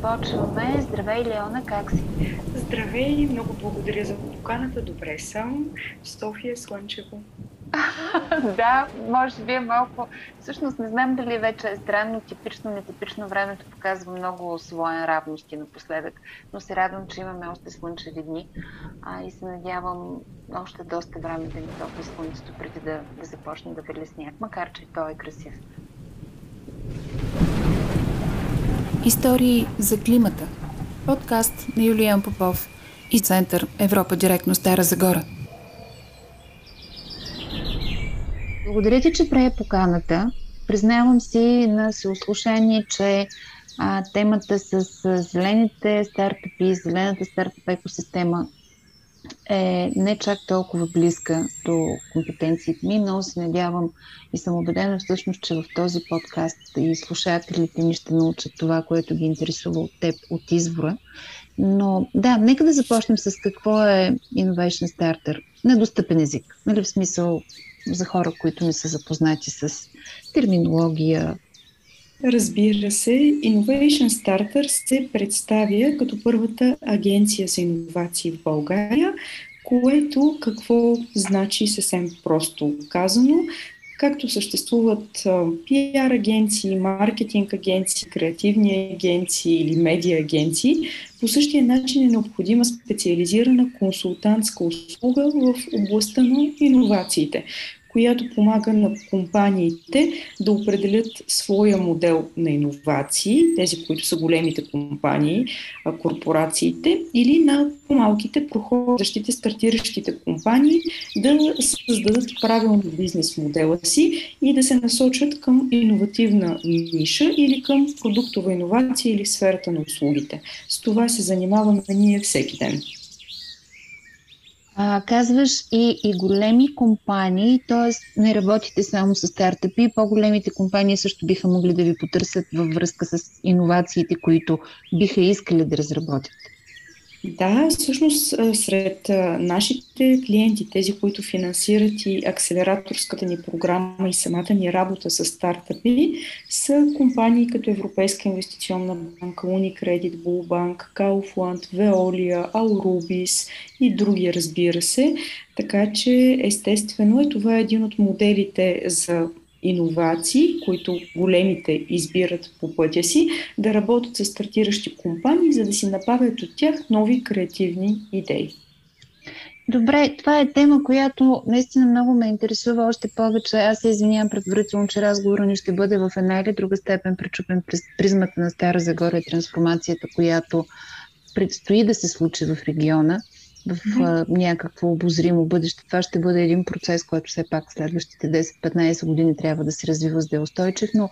Започваме. Здравей, Леона, как си? Здравей, много благодаря за поканата. Добре съм. В София слънчево. да, може би е малко. Всъщност не знам дали вече е странно, типично, нетипично. Времето показва много слоен равности напоследък, но се радвам, че имаме още слънчеви дни а, и се надявам още доста време да ни топли слънцето преди да, да започне да вали сняг, макар че той е красив. Истории за климата. Подкаст на Юлиан Попов и Център Европа директно Стара Загора. Благодаря ти, че прие поканата. Признавам си на съослушание, че а, темата с зелените стартъпи, зелената стартъп екосистема е не чак толкова близка до компетенциите ми. Много се надявам и съм убедена всъщност, че в този подкаст и слушателите ми ще научат това, което ги интересува от теб, от извора. Но да, нека да започнем с какво е Innovation Starter на достъпен език. Нали, в смисъл за хора, които не са запознати с терминология, Разбира се, Innovation Starter се представя като първата агенция за иновации в България, което какво значи съвсем просто казано. Както съществуват PR агенции, маркетинг агенции, креативни агенции или медиа агенции, по същия начин е необходима специализирана консултантска услуга в областта на иновациите, която помага на компаниите да определят своя модел на иновации, тези, които са големите компании, корпорациите, или на по-малките, прохождащите, стартиращите компании да създадат правилно бизнес модела си и да се насочат към иновативна ниша или към продуктова иновация или сферата на услугите. С това се занимаваме ние всеки ден. А, казваш и, и големи компании, т.е. не работите само с стартъпи, по-големите компании също биха могли да ви потърсят във връзка с иновациите, които биха искали да разработят. Да, всъщност сред нашите клиенти, тези, които финансират и акселераторската ни програма и самата ни работа с стартъпи, са компании като Европейска инвестиционна банка, Unicredit, Bullbank, Kaufland, Veolia, Aurubis и други, разбира се. Така че, естествено, е това е един от моделите за иновации, които големите избират по пътя си, да работят с стартиращи компании, за да си набавят от тях нови креативни идеи. Добре, това е тема, която наистина много ме интересува още повече. Аз се извинявам предварително, че разговорът ни ще бъде в една или друга степен пречупен през призмата на Стара Загора и трансформацията, която предстои да се случи в региона в а, някакво обозримо бъдеще. Това ще бъде един процес, който все пак следващите 10-15 години трябва да се развива за да е устойчив, но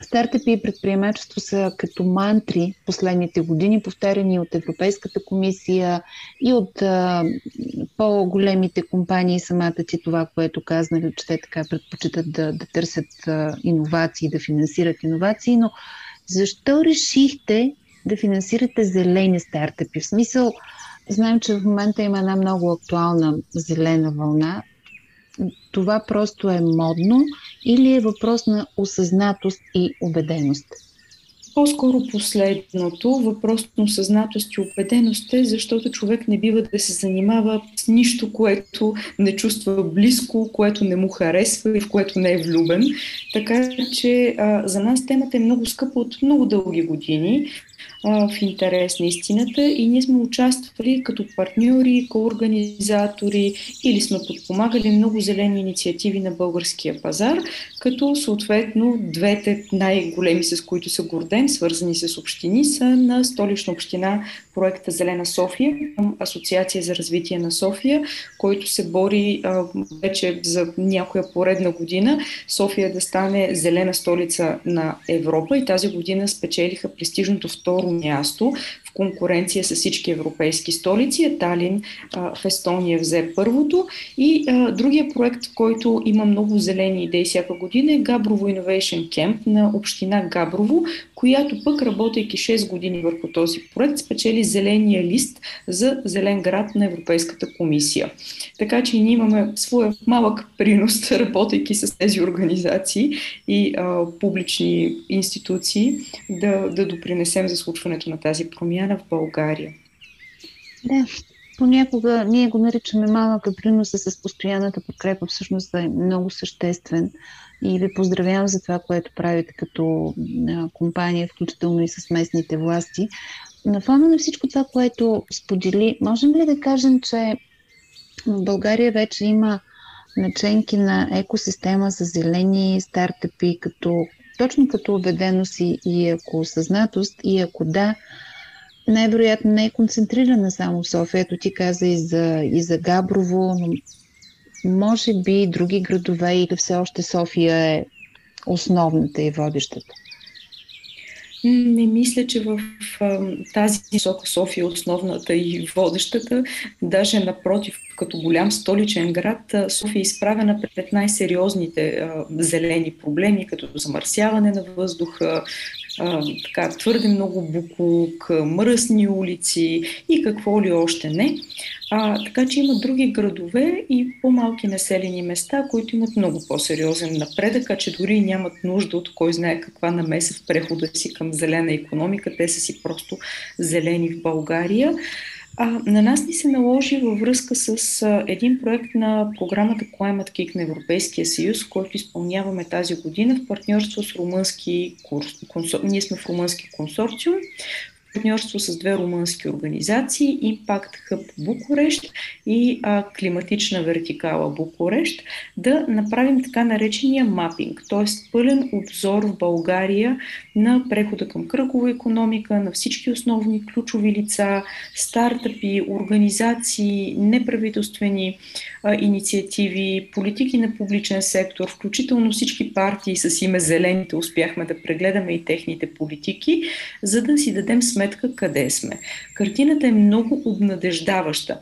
стартъпи и предприемачество са като мантри последните години, повтаряни от Европейската комисия и от а, по-големите компании, самата ти това, което казнали, че те така предпочитат да, да търсят а, иновации, да финансират иновации, но защо решихте да финансирате зелени стартъпи? В смисъл, Знаем, че в момента има една много актуална зелена вълна. Това просто е модно или е въпрос на осъзнатост и убеденост? По-скоро последното, въпрос на осъзнатост и убеденост е, защото човек не бива да се занимава с нищо, което не чувства близко, което не му харесва и в което не е влюбен. Така че а, за нас темата е много скъпа от много дълги години в интерес на истината и ние сме участвали като партньори, коорганизатори или сме подпомагали много зелени инициативи на българския пазар, като съответно двете най-големи, с които се гордем, свързани с общини, са на столична община проекта Зелена София Асоциация за развитие на София, който се бори а, вече за някоя поредна година София да стане зелена столица на Европа. И тази година спечелиха престижното второ място конкуренция с всички европейски столици. Талин в Естония взе първото. И другия проект, който има много зелени идеи всяка година е Габрово Innovation Camp на община Габрово, която пък, работейки 6 години върху този проект, спечели зеления лист за зелен град на Европейската комисия. Така че ние имаме своя малък принос, работейки с тези организации и а, публични институции, да, да допринесем за случването на тази промяна в България. Да, понякога ние го наричаме малък приноса с постоянната подкрепа, всъщност е много съществен. И ви поздравявам за това, което правите като компания, включително и с местните власти. На фона на всичко това, което сподели, можем ли да кажем, че в България вече има наченки на екосистема за зелени стартъпи, като, точно като убеденост и, и ако осъзнатост, и ако да, най-вероятно не е концентрирана само в София. Ето ти каза и за, и за Габрово, но може би други градове или все още София е основната и водещата. Не мисля, че в тази висока София е основната и водещата. Даже напротив, като голям столичен град, София е изправена пред най-сериозните зелени проблеми, като замърсяване на въздуха, а, така, твърде много буклук, мръсни улици и какво ли още не. А, така че има други градове и по-малки населени места, които имат много по-сериозен напредък, а че дори нямат нужда от кой знае каква намеса в прехода си към зелена економика. Те са си просто зелени в България. А, на нас ни се наложи във връзка с а, един проект на програмата Climate Kick на Европейския съюз, който изпълняваме тази година в партньорство с румънски курс. Консор... Ние сме в румънски консорциум, партньорство с две румънски организации Impact Hub Букурещ и а, Климатична вертикала Букурещ, да направим така наречения мапинг, т.е. пълен обзор в България на прехода към кръгова економика, на всички основни ключови лица, стартъпи, организации, неправителствени а, инициативи, политики на публичен сектор, включително всички партии с име Зелените успяхме да прегледаме и техните политики, за да си дадем сметка къде сме. Картината е много обнадеждаваща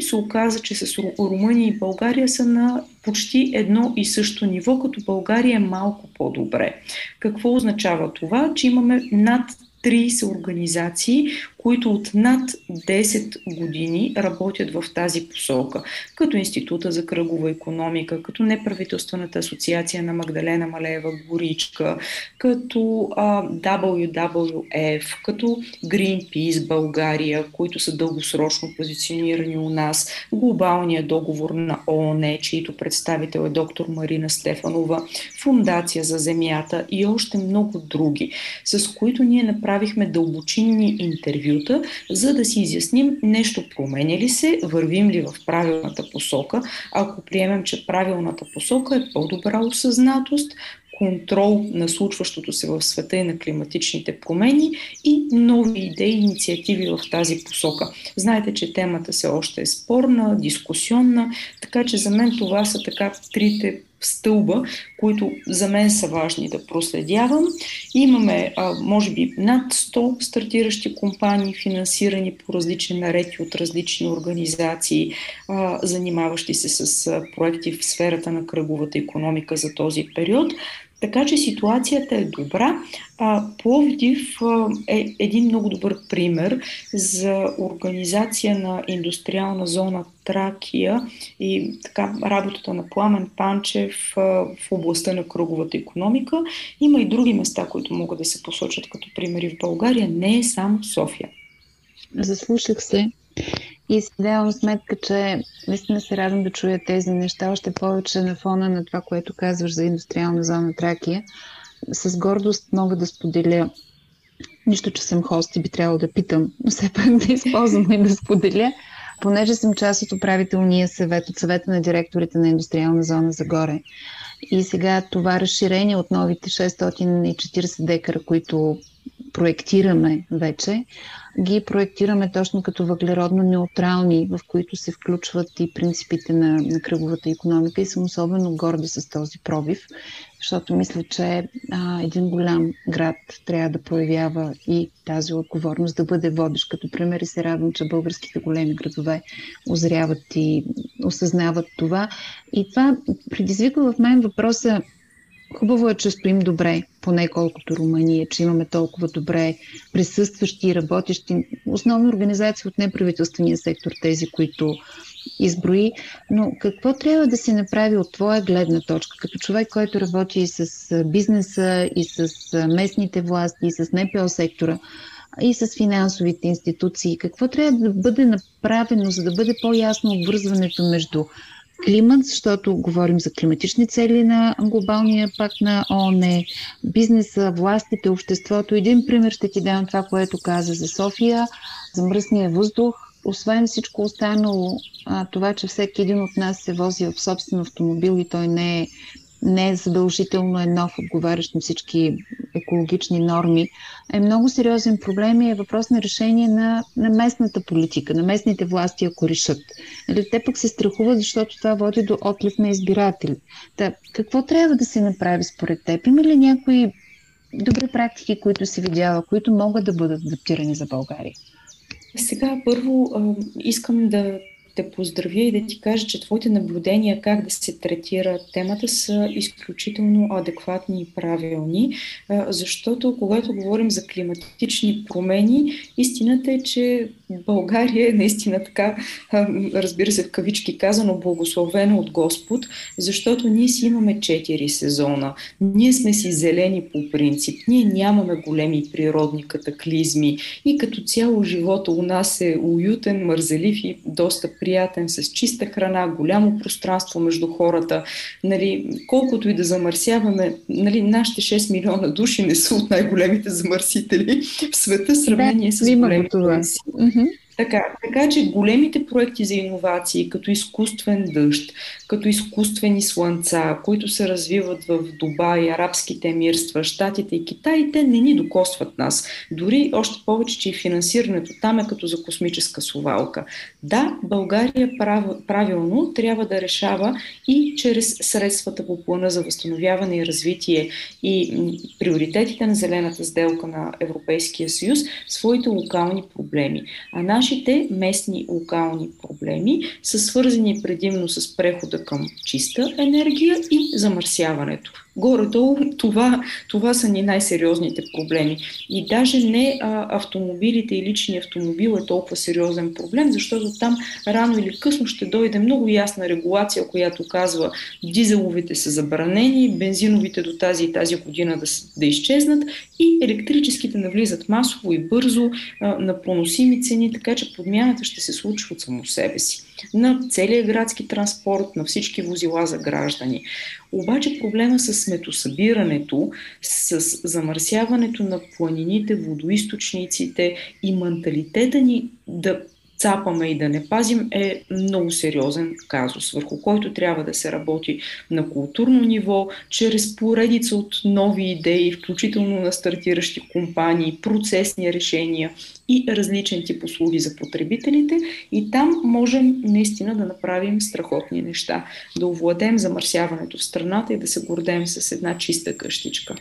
се оказа, че с Румъния и България са на почти едно и също ниво, като България е малко по-добре. Какво означава това? Че имаме над 30 организации, които от над 10 години работят в тази посока, като Института за кръгова економика, като Неправителствената асоциация на Магдалена Малеева Горичка, като а, WWF, като Greenpeace България, които са дългосрочно позиционирани у нас, глобалния договор на ООН, чието представител е доктор Марина Стефанова, Фундация за земята и още много други, с които ние направихме дълбочинни интервю интервюта, за да си изясним нещо променя ли се, вървим ли в правилната посока. Ако приемем, че правилната посока е по-добра осъзнатост, контрол на случващото се в света и на климатичните промени и нови идеи и инициативи в тази посока. Знаете, че темата се още е спорна, дискусионна, така че за мен това са така трите стълба, които за мен са важни да проследявам. Имаме, а, може би, над 100 стартиращи компании, финансирани по различни нарети от различни организации, а, занимаващи се с проекти в сферата на кръговата економика за този период. Така че ситуацията е добра. А, Пловдив е един много добър пример за организация на индустриална зона Тракия и така работата на Пламен Панчев в областта на кръговата економика. Има и други места, които могат да се посочат като примери в България. Не е само София. Заслушах се и си давам сметка, че наистина се радвам да чуя тези неща, още повече на фона на това, което казваш за индустриална зона Тракия. С гордост мога да споделя Нищо, че съм хост и би трябвало да питам, но все пак да използвам и да споделя. Понеже съм част от управителния съвет, от съвета на директорите на индустриална зона Загоре. И сега това разширение от новите 640 декара, които проектираме вече, ги проектираме точно като въглеродно неутрални, в които се включват и принципите на, на кръговата економика и съм особено горда с този пробив. защото мисля, че а, един голям град трябва да проявява и тази отговорност да бъде водещ като пример и се радвам, че българските големи градове озряват и осъзнават това. И това предизвиква в мен въпроса Хубаво е, че стоим добре, поне колкото Румъния, че имаме толкова добре присъстващи и работещи, основно организации от неправителствения сектор, тези, които изброи, но какво трябва да се направи от твоя гледна точка, като човек, който работи и с бизнеса, и с местните власти, и с НПО сектора, и с финансовите институции? Какво трябва да бъде направено, за да бъде по-ясно обвързването между климат, защото говорим за климатични цели на глобалния пакт на ООН, бизнеса, властите, обществото. Един пример ще ти дам това, което каза за София, за мръсния въздух. Освен всичко останало, това, че всеки един от нас се вози в собствен автомобил и той не е не е задължително е нов, отговарящ на всички екологични норми, е много сериозен проблем и е въпрос на решение на, на местната политика, на местните власти, ако решат. Нали, те пък се страхуват, защото това води до отлив на избиратели. Та, какво трябва да се направи според теб? Има ли някои добри практики, които си видяла, които могат да бъдат адаптирани за България? Сега първо искам да те поздравя и да ти кажа, че твоите наблюдения как да се третира темата са изключително адекватни и правилни, защото когато говорим за климатични промени, истината е, че България е наистина така, разбира се в кавички казано, благословена от Господ, защото ние си имаме четири сезона. Ние сме си зелени по принцип. Ние нямаме големи природни катаклизми и като цяло живота у нас е уютен, мързелив и доста приятен, с чиста храна, голямо пространство между хората. Нали, колкото и да замърсяваме, нали, нашите 6 милиона души не са от най-големите замърсители в света в сравнение да, с големите. Mm-hmm. Така, така че големите проекти за иновации, като изкуствен дъжд, като изкуствени слънца, които се развиват в Дубай, арабските емирства, Штатите и Китай, те не ни докосват нас. Дори още повече, че и финансирането там е като за космическа совалка. Да, България прав, правилно трябва да решава и чрез средствата по плана за възстановяване и развитие и приоритетите на зелената сделка на Европейския съюз своите локални проблеми. А нашите местни локални проблеми са свързани предимно с прехода към чиста енергия и замърсяването. Горе-долу това, това са ни най-сериозните проблеми. И даже не а, автомобилите и личния автомобил е толкова сериозен проблем, защото там рано или късно ще дойде много ясна регулация, която казва дизеловите са забранени, бензиновите до тази и тази година да, да изчезнат и електрическите навлизат масово и бързо а, на поносими цени, така че подмяната ще се случва от само себе си на целия градски транспорт, на всички возила за граждани. Обаче проблема с сметосъбирането, с замърсяването на планините, водоисточниците и менталитета ни да цапаме и да не пазим е много сериозен казус, върху който трябва да се работи на културно ниво, чрез поредица от нови идеи, включително на стартиращи компании, процесни решения и различен тип услуги за потребителите. И там можем наистина да направим страхотни неща, да овладем замърсяването в страната и да се гордеем с една чиста къщичка.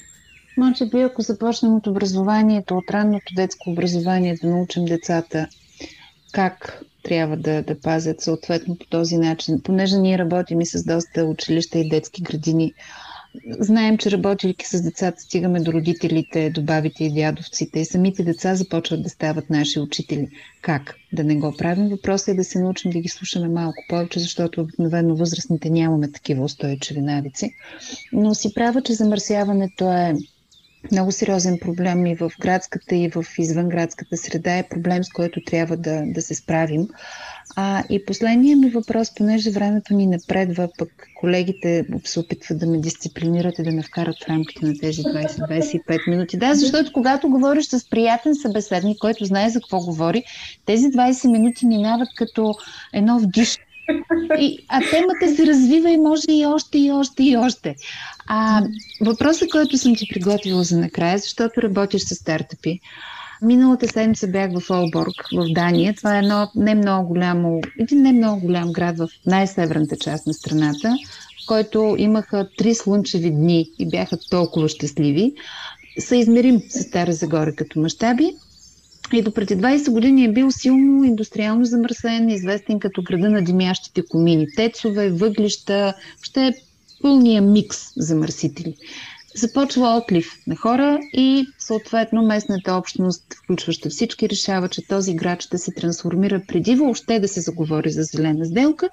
Може би, ако започнем от образованието, от ранното детско образование, да научим децата как трябва да, да пазят съответно по този начин. Понеже ние работим и с доста училища и детски градини, знаем, че работейки с децата стигаме до родителите, до бабите и дядовците и самите деца започват да стават наши учители. Как да не го правим? Въпросът е да се научим да ги слушаме малко повече, защото обикновено възрастните нямаме такива устойчиви навици. Но си права, че замърсяването е много сериозен проблем и в градската, и в извънградската среда е проблем, с който трябва да, да се справим. А, и последният ми въпрос, понеже времето ни напредва, пък колегите се опитват да ме дисциплинират и да ме вкарат в рамките на тези 20-25 минути. Да, защото когато говориш с приятен събеседник, който знае за какво говори, тези 20 минути минават като едно вдиш и, а темата се развива и може и още, и още, и още. А, въпросът, който съм ти приготвила за накрая, защото работиш с стартъпи. Миналата седмица бях в Олборг, в Дания. Това е едно не много голямо, един не много голям град в най-северната част на страната. който имаха три слънчеви дни и бяха толкова щастливи, са измерим с Стара Загора като мащаби. И до преди 20 години е бил силно индустриално замърсен, известен като града на димящите комини, тецове, въглища, въобще пълния микс замърсители. Започва отлив на хора и съответно местната общност, включваща всички, решава, че този град ще се трансформира преди въобще да се заговори за зелена сделка.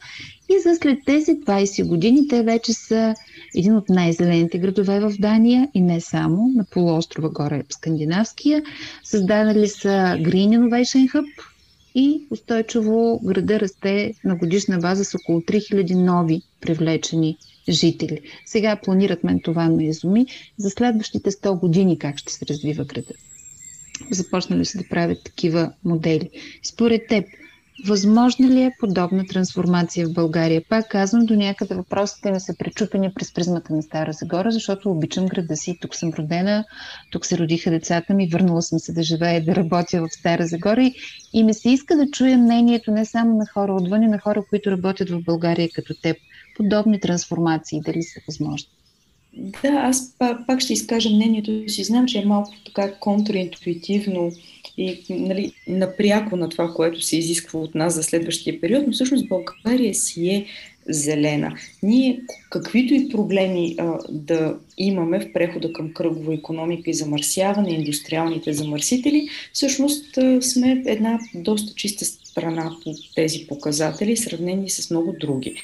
И за след тези 20 години те вече са един от най-зелените градове в Дания и не само, на полуострова горе Скандинавския. Създадали са Green Innovation Hub и устойчиво града расте на годишна база с около 3000 нови привлечени жители. Сега планират мен това ме изуми за следващите 100 години как ще се развива града. Започнали се да правят такива модели. Според теб, Възможна ли е подобна трансформация в България? Пак казвам, до някъде въпросите ми са пречупени през призмата на Стара Загора, защото обичам града си. Тук съм родена, тук се родиха децата ми, върнала съм се да живея и да работя в Стара Загора и, и ми се иска да чуя мнението не само на хора отвън, и на хора, които работят в България като теб подобни трансформации, дали са възможни? Да, аз пак ще изкажа мнението си. Знам, че е малко така контраинтуитивно и нали, напряко на това, което се изисква от нас за следващия период, но всъщност България си е зелена. Ние, каквито и проблеми а, да имаме в прехода към кръгова економика и замърсяване, индустриалните замърсители, всъщност а, сме една доста чиста страна по тези показатели, сравнени с много други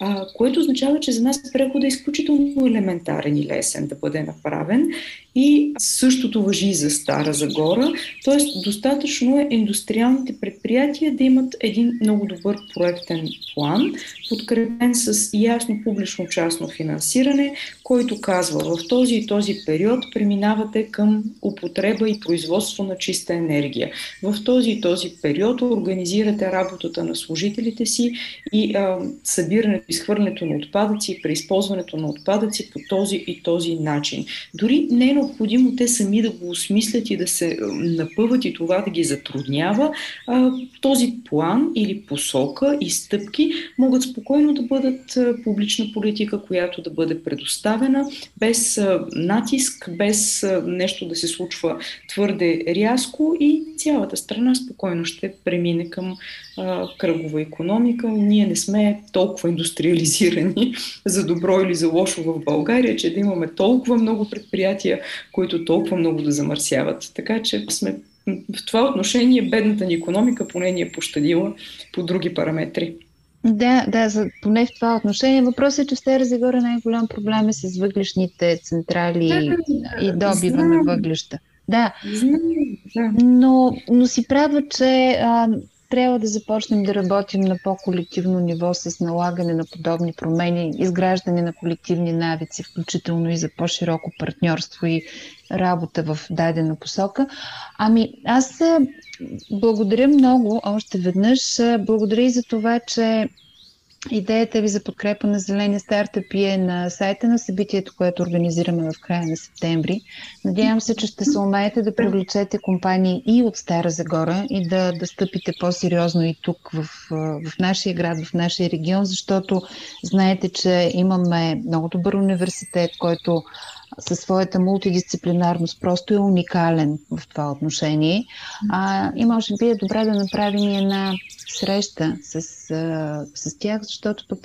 а, което означава, че за нас преходът е изключително елементарен и лесен да бъде направен. И същото въжи и за Стара Загора, т.е. достатъчно е индустриалните предприятия да имат един много добър проектен план, подкрепен с ясно публично-частно финансиране, който казва в този и този период преминавате към употреба и производство на чиста енергия. В този и този период организирате работата на служителите си и а, събирането, изхвърлянето на отпадъци преизползването на отпадъци по този и този начин. Дори не е необходимо те сами да го осмислят и да се напъват и това да ги затруднява. Този план или посока и стъпки могат спокойно да бъдат публична политика, която да бъде предоставена без натиск, без нещо да се случва твърде рязко и цялата страна спокойно ще премине към кръгова економика. Ние не сме толкова индустриализирани за добро или за лошо в България, че да имаме толкова много предприятия, които толкова много да замърсяват. Така че сме в това отношение бедната ни економика поне ни е пощадила по други параметри. Да, да, за, поне в това отношение. Въпросът е, че в Стара Загора най-голям проблем е с въглишните централи да, и добива знам. на въглища. Да, знам, да. Но, но си права, че а, трябва да започнем да работим на по-колективно ниво с налагане на подобни промени, изграждане на колективни навици, включително и за по-широко партньорство и работа в дадена посока. Ами, аз благодаря много още веднъж. Благодаря и за това, че Идеята ви за подкрепа на зелени стартъпи е на сайта на събитието, което организираме в края на септември. Надявам се, че ще се умеете да привлечете компании и от Стара Загора и да, да стъпите по-сериозно и тук в, в нашия град, в нашия регион, защото знаете, че имаме много добър университет, който със своята мултидисциплинарност просто е уникален в това отношение. А, и може би е добре да направим една среща с, а, с тях, защото пък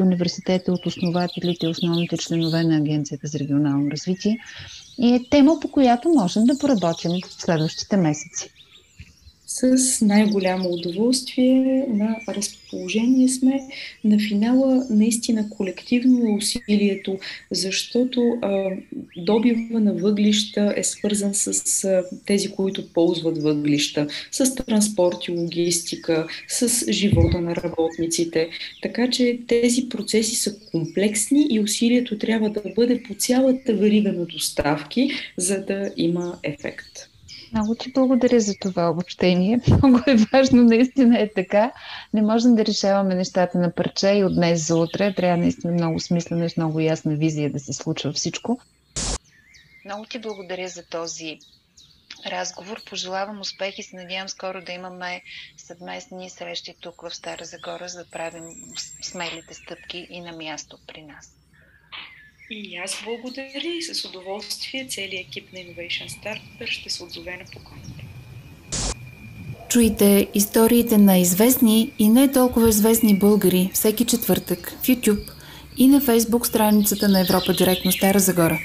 университет е от основателите и основните членове на Агенцията за регионално развитие и е тема, по която можем да поработим в следващите месеци. С най-голямо удоволствие на разположение сме. На финала наистина колективно е усилието, защото а, добива на въглища е свързан с а, тези, които ползват въглища, с транспорт и логистика, с живота на работниците. Така че тези процеси са комплексни и усилието трябва да бъде по цялата верига на доставки, за да има ефект. Много ти благодаря за това обобщение. Много е важно, наистина е така. Не можем да решаваме нещата на парче и от днес за утре. Трябва наистина много смислено и с много ясна визия да се случва всичко. Много ти благодаря за този разговор. Пожелавам успех и се надявам скоро да имаме съвместни срещи тук в Стара Загора, за да правим смелите стъпки и на място при нас. И аз благодаря и с удоволствие целият екип на Innovation Starter ще се отзове на поканите. Чуйте историите на известни и не толкова известни българи всеки четвъртък в YouTube и на Facebook страницата на Европа Директно Стара Загора.